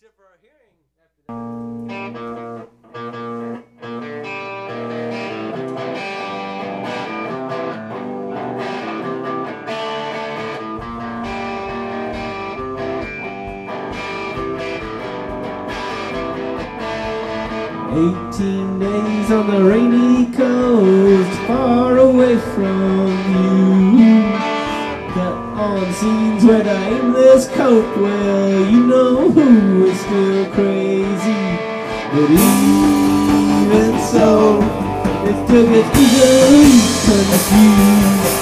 sit for our hearing after. Eighteen days on the rainy coast, far away from you. Got on scenes where the aimless cope, even so, it still gets easily confused.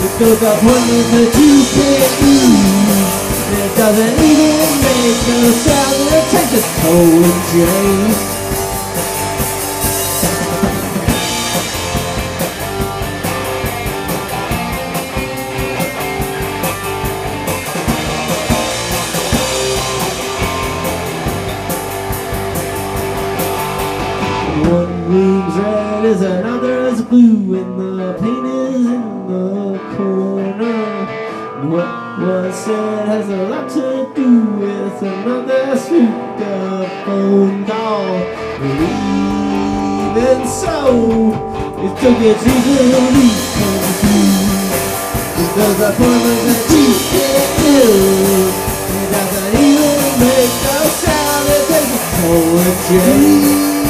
With those appointments that you can't lose. It doesn't even make no sound, it takes a toll and as another's blue, and the paint is in the corner. What was said has a lot to do with another swooped up phone call. But even so, it still gets easily confused. With those appointments that you can't do, it doesn't even make no sound. It takes a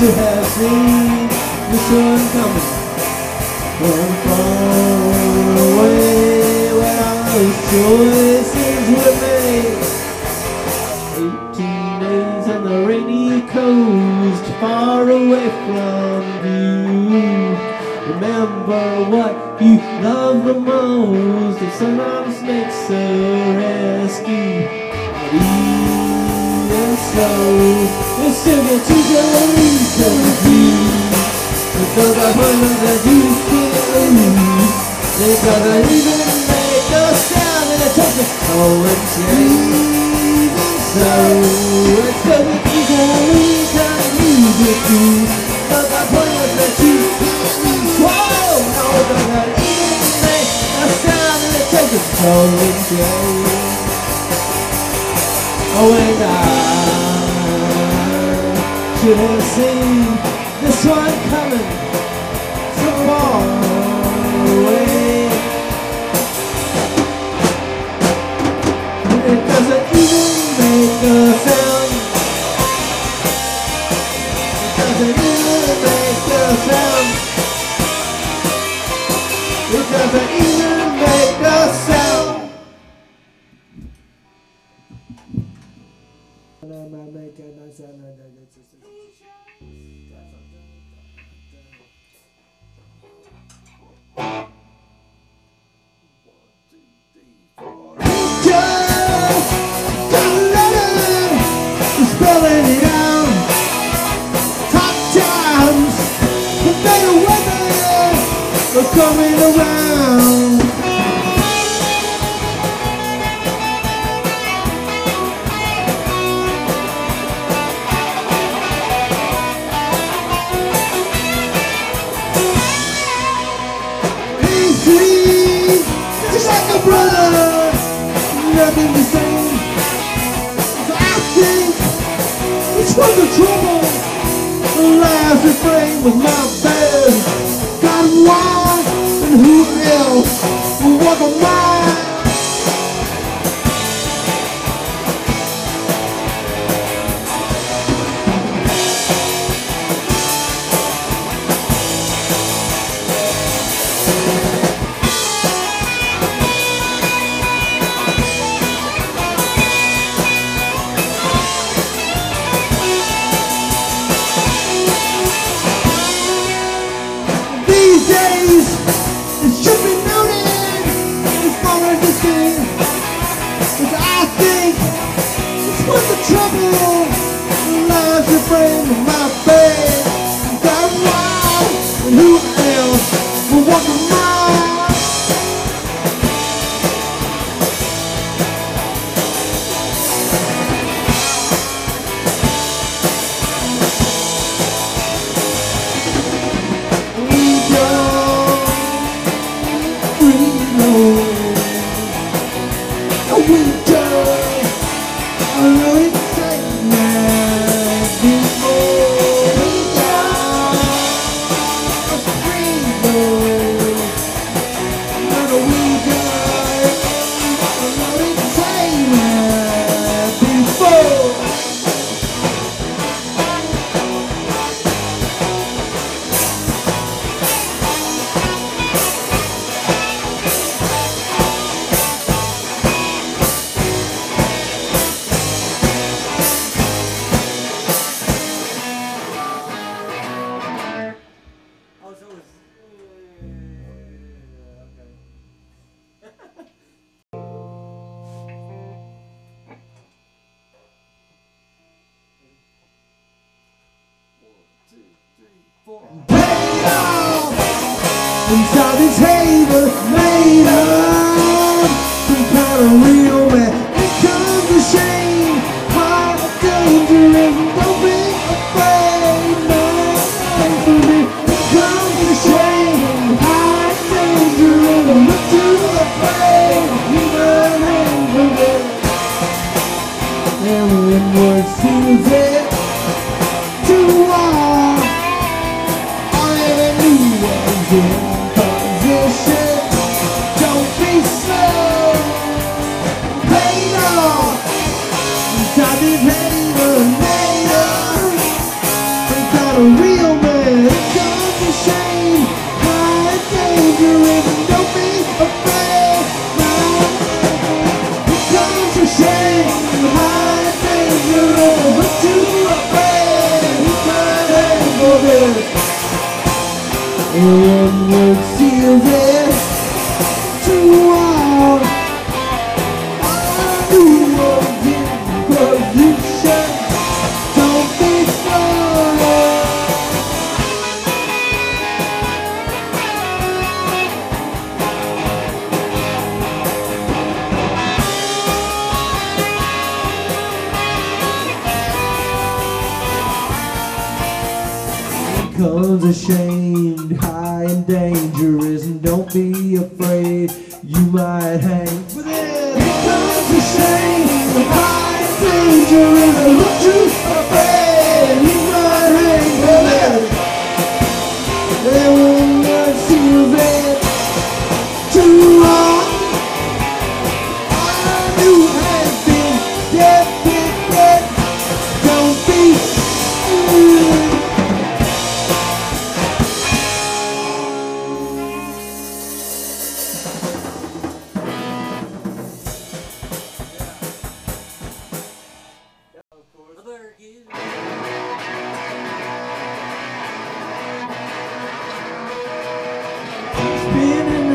should have seen the sun coming from far away when all those choices were made. Eighteen days on the rainy coast, far away from you. Remember what you love the most. It sometimes makes a rescue. Even so, it still gets easily confused. With those appointments that you can't lose. It doesn't even make no sound and it takes a toll and change. So, it still gets easily confused with you. Those appointments that you can't lose. Whoa, no, it doesn't even make no sound and it takes a toll and Oh, and I should have seen this one coming so far away. It doesn't even make a sound. It doesn't even make a sound. It doesn't are coming around. Just like a brother, nothing the same. So I think it's from the trouble. Refrain was my worth this thing Cause I think it's worth the trouble Lives your friend. of mind And saw this hater made of.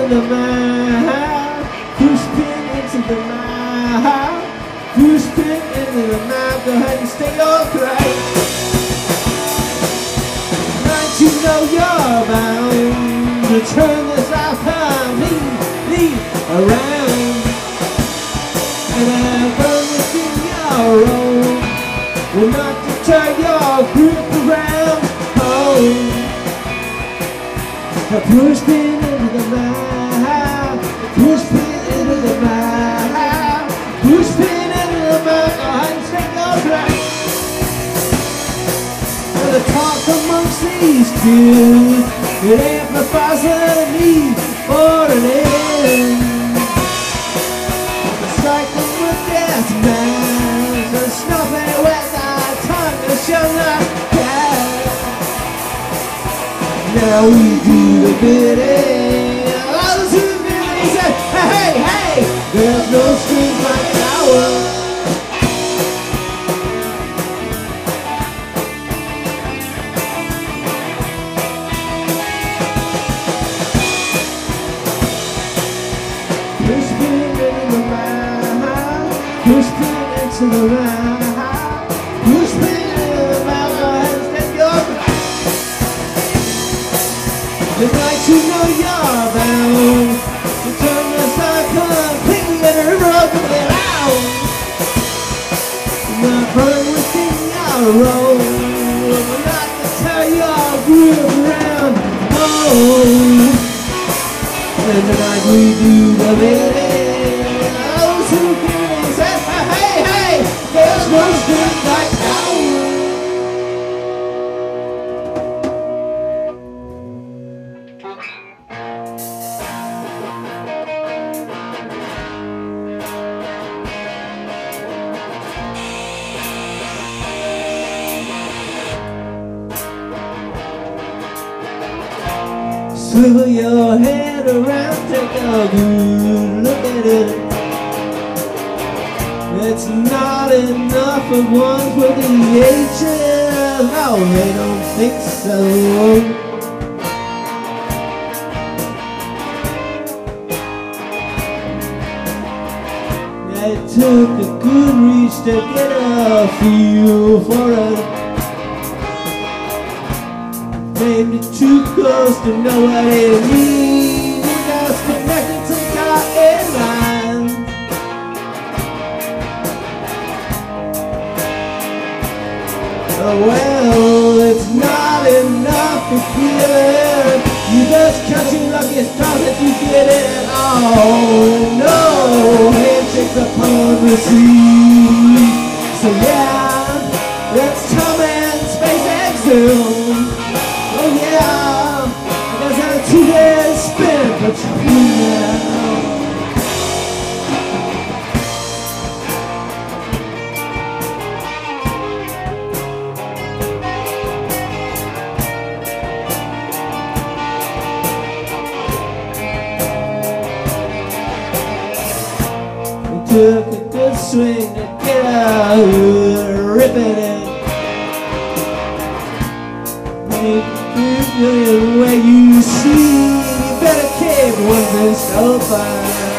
into mouth, push pin into the mouth. push pin into the mouth. Go ahead and stay alright. Don't you know you're bound to turn this life on me, me around. And I promise you your own will not deter your group around. Oh. I push pin. these two. It amplifies the need for an end. Cycling with death, man. the nothing with the tongue to show the cat. Now we do the bidding. Who's thinking about hands that you're you know you're bound To turn the cycle and broken down Not burning within your road We're not to tear your groove around Oh And we do the bit took a good reach to get a feel for it. Named it too close to know what it means. Just connected to cotton lines. Oh, well, it's not enough to feel it. You just count your lucky stars that you get it. Oh no, handshakes upon the sea. So yeah, let's time and space exile. Fine.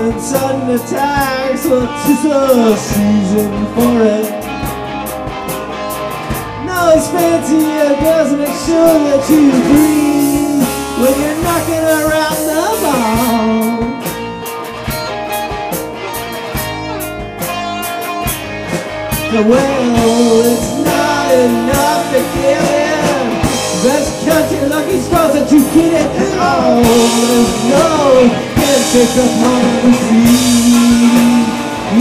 And sudden attacks, well, tis the season for it. No, it's fancy, it does make sure that you breathe when you're knocking around the ball. The not enough to give in. Best count your lucky stars that you get it. Oh, there's no handshake upon the sea.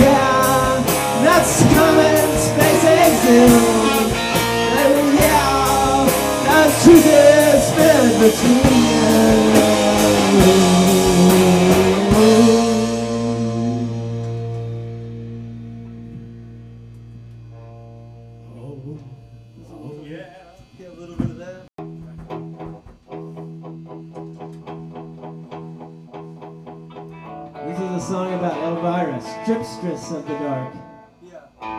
Yeah, that's common space exile. And yeah, that's truth is spent between Oh, I'm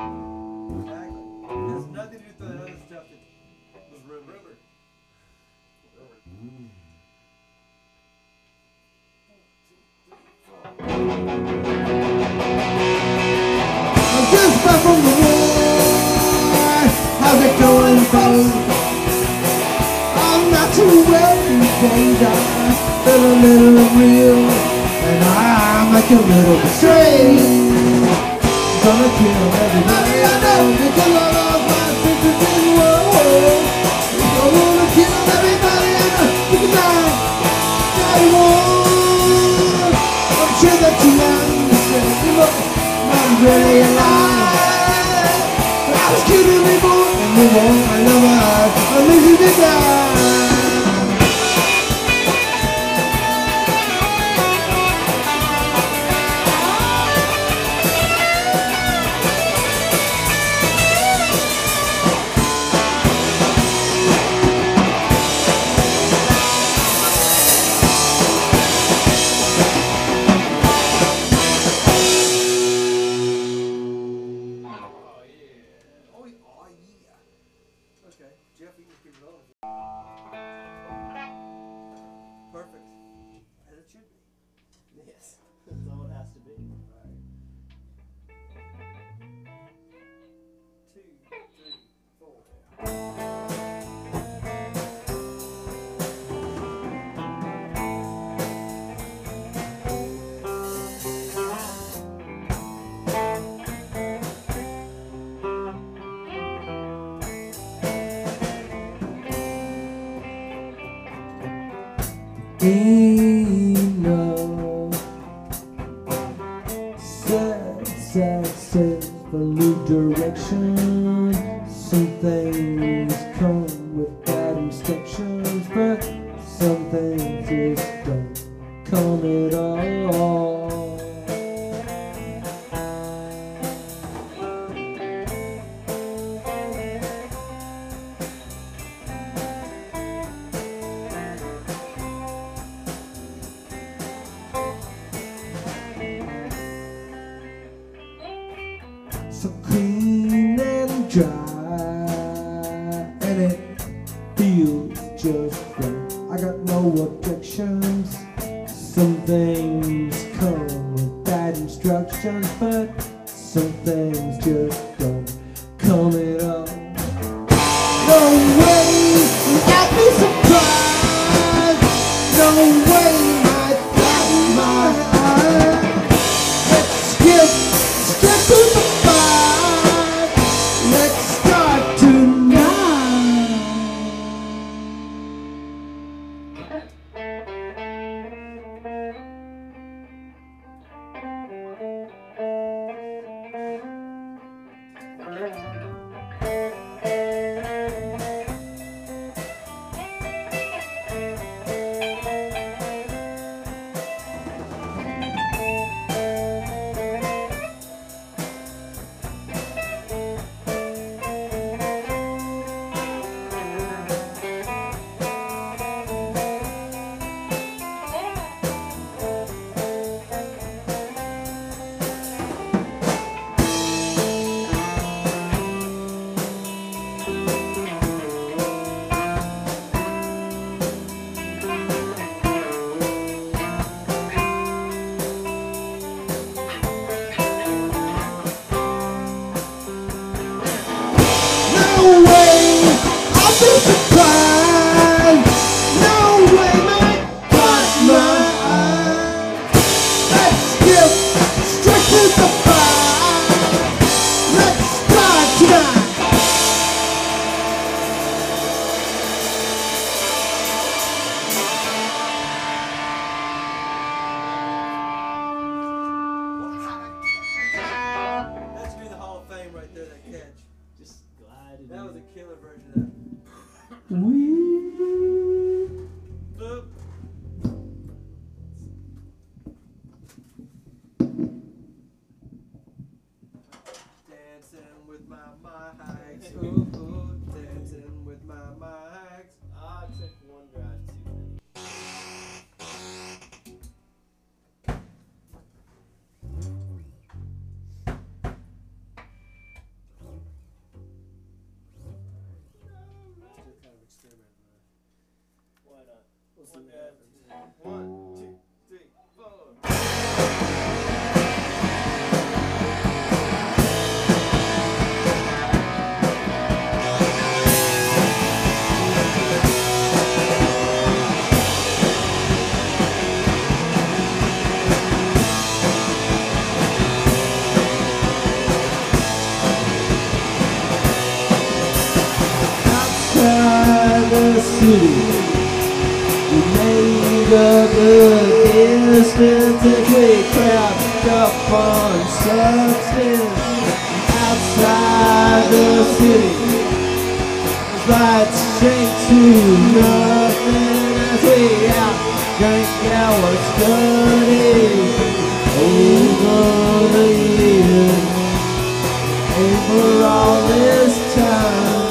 just back from the war. How's it going, folks? I'm not too these days. I feel a little real, and I'm like a little betrayed. Gonna kill everybody I know because I lost my senses in the world. I wanna kill everybody I know because I, I want. I'm sure that you understand. You look, I'm really alive. I was kidding before, and we won't. I know I, I'm easy to die. você. so clean and dry. picked up on substance outside the city. Lights change to nothing as we out drink our study over the years. And for all this time,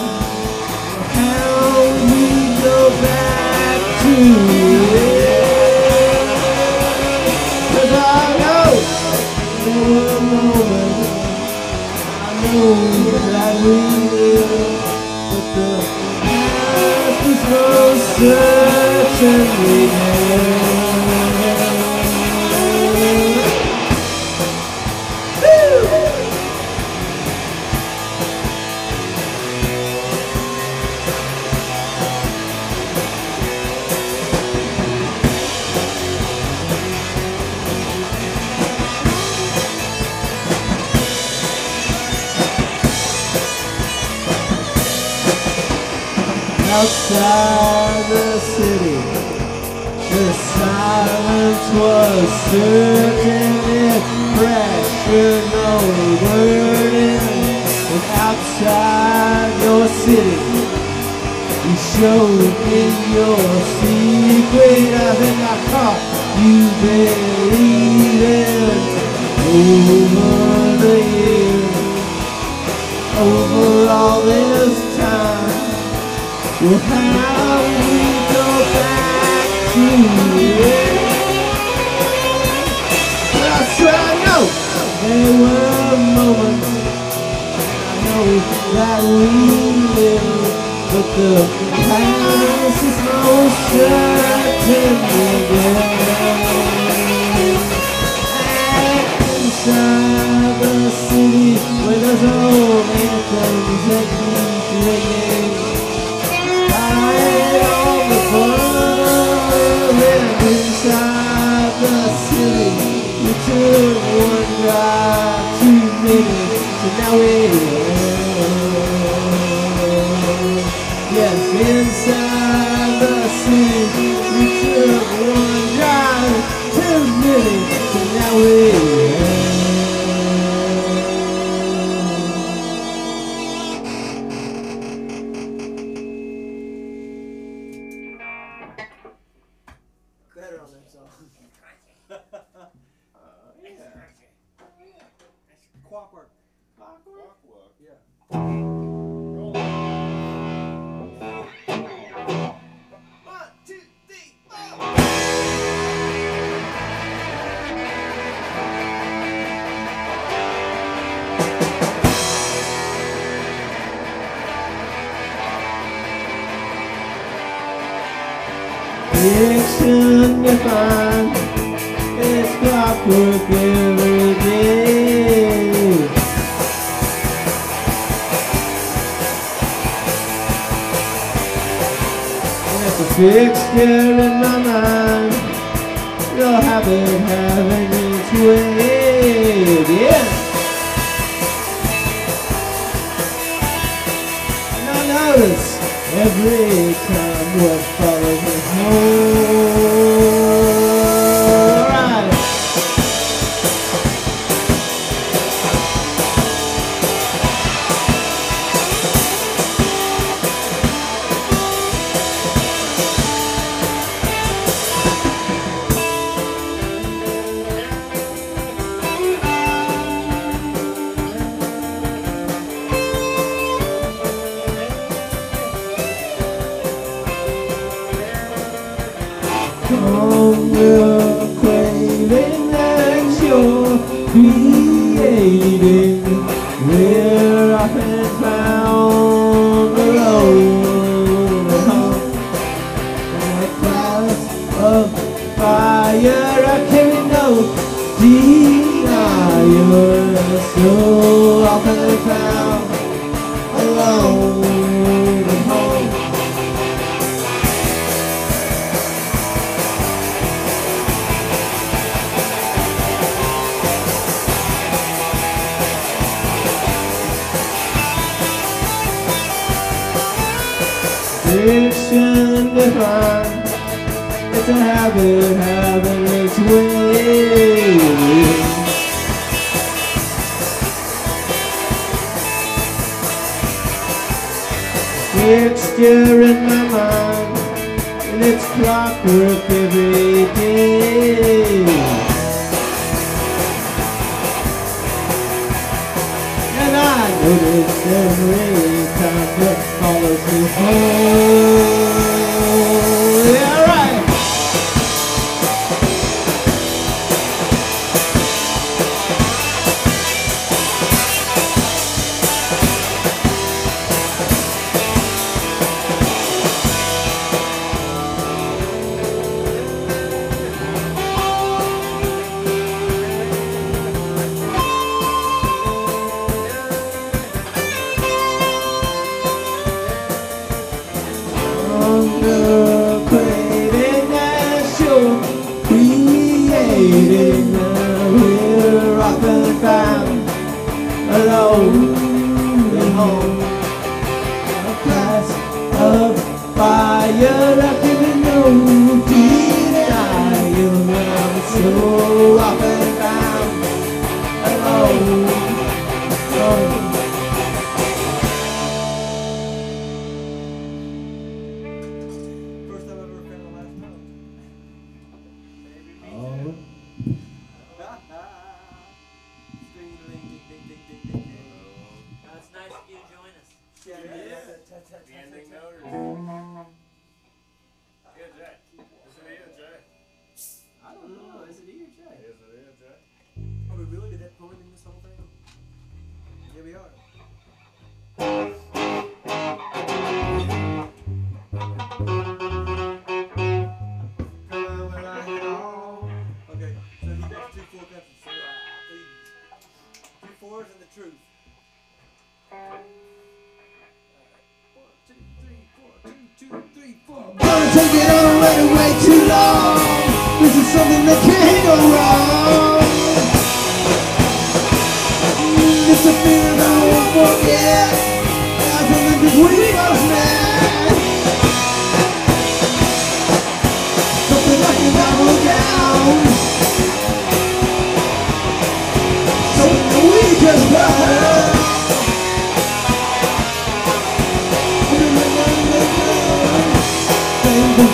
how we go back to. closer to me. certain pressure, no burden. And outside your city, you showed me your secret. I think I caught you there. There were moments I know that we live, but the past is most certain again. Inside the city where there's old anthems that keep I High all the corner and inside the city, you took too many, make so now it is. Shakespeare in my mind. You're happy having created taking on running way too long. This is something that can't go wrong. It's a feeling I won't forget. I feel like this we are mad Something like a novel down. Something that we just burned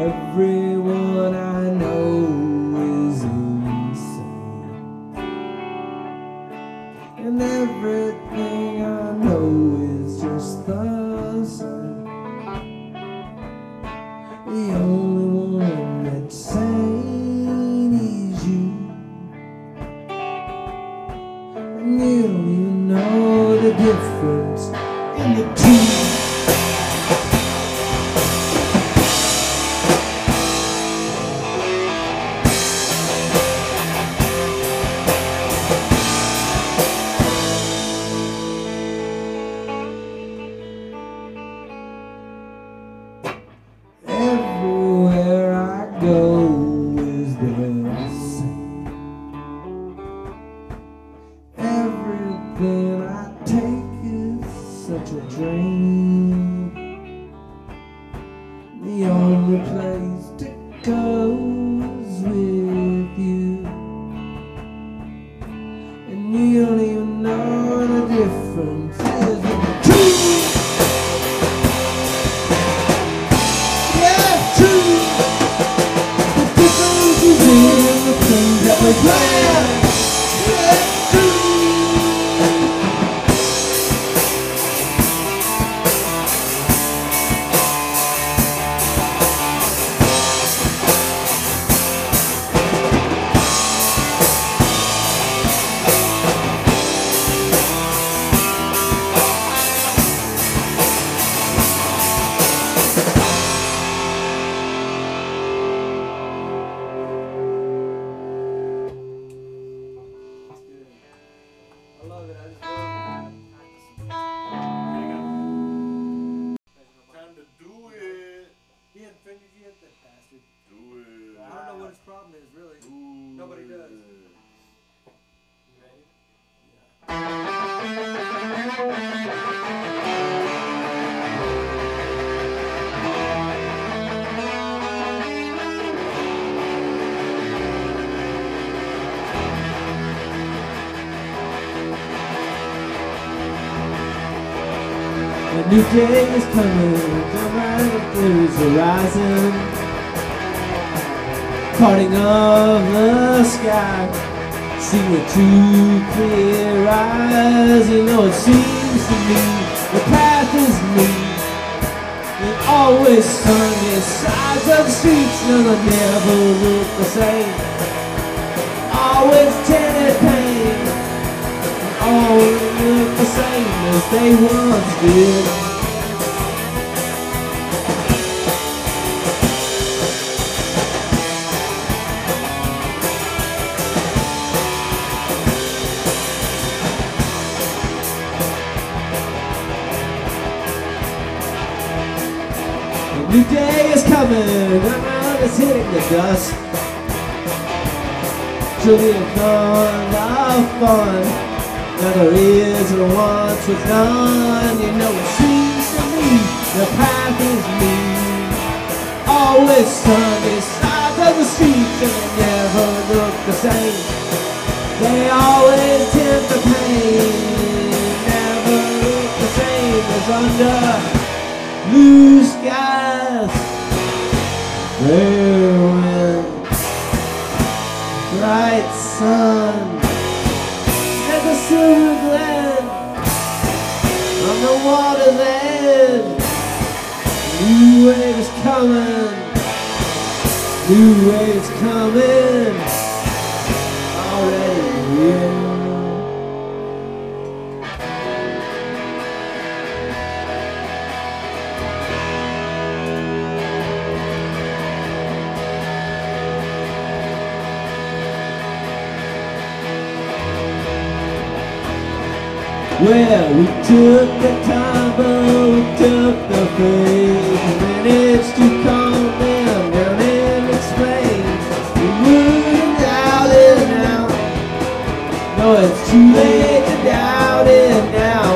every new day is coming, right up blues horizon. Parting of the sky, see with two clear eyes. You know it seems to me the path is me. And always sunny sides of the streets, no, they never look the same. Always tinted pain, always look the same as they once did. Truly a fun of fun. Now there is or once was none. You know it seems to me the path is me. Always sunny sides of the streets and they never look the same. They always tend the pain. Never look the same as under blue skies, wind, bright sun, and the silver glen. On the water's edge. New waves coming, new waves coming, Well, we took the time, but we took the faith. Managed to calm them down and explain. We wouldn't doubt it now. No, it's too late to doubt it now.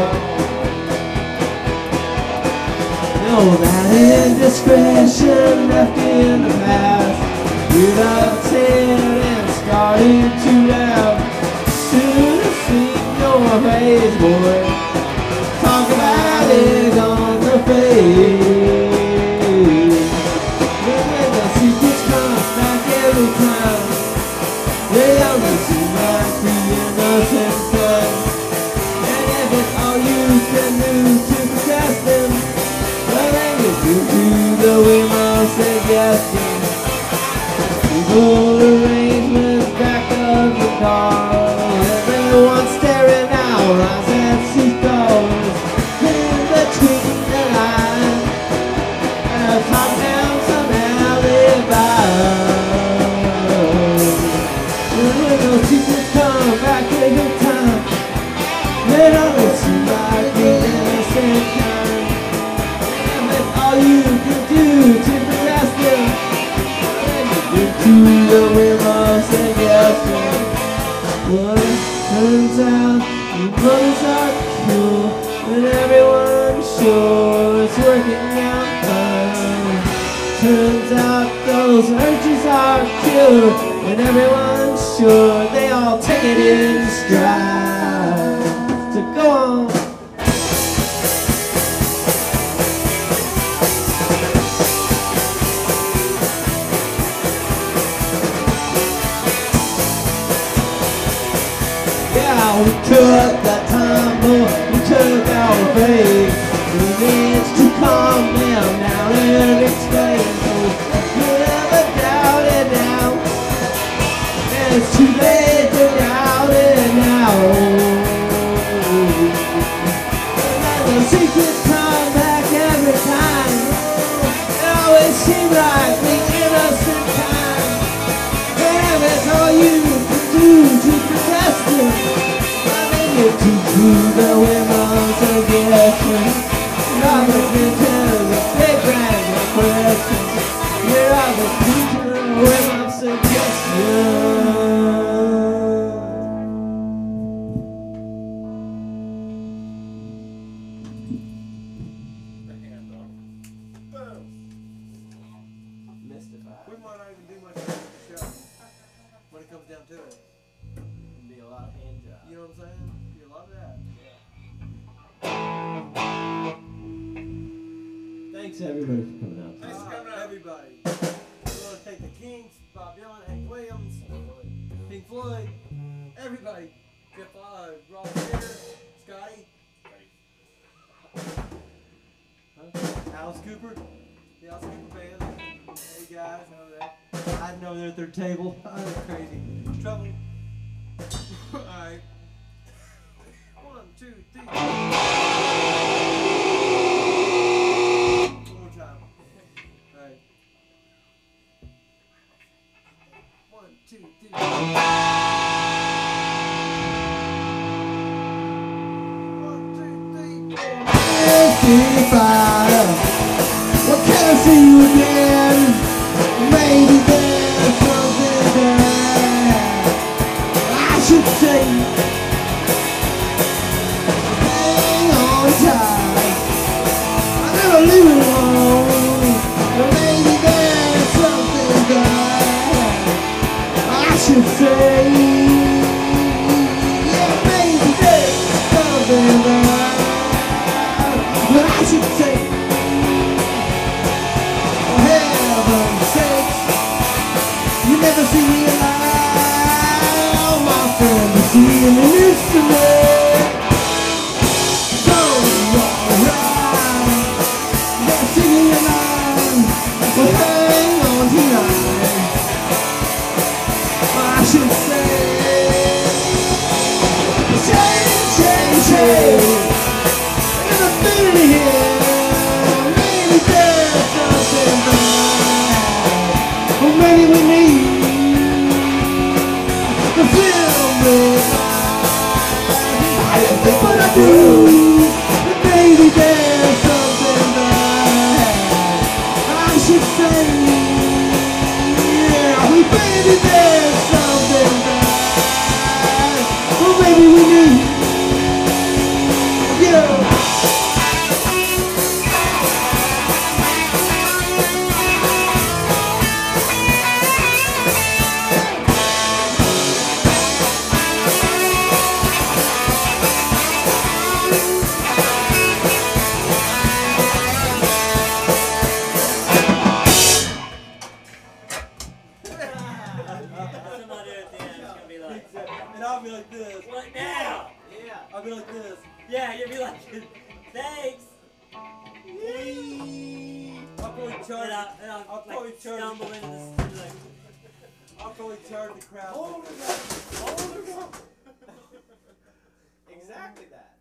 No, that indiscretion left in the past. We're face, boy. Secrets come back every time. It always seems like the innocent. Damn, it's all you to protest the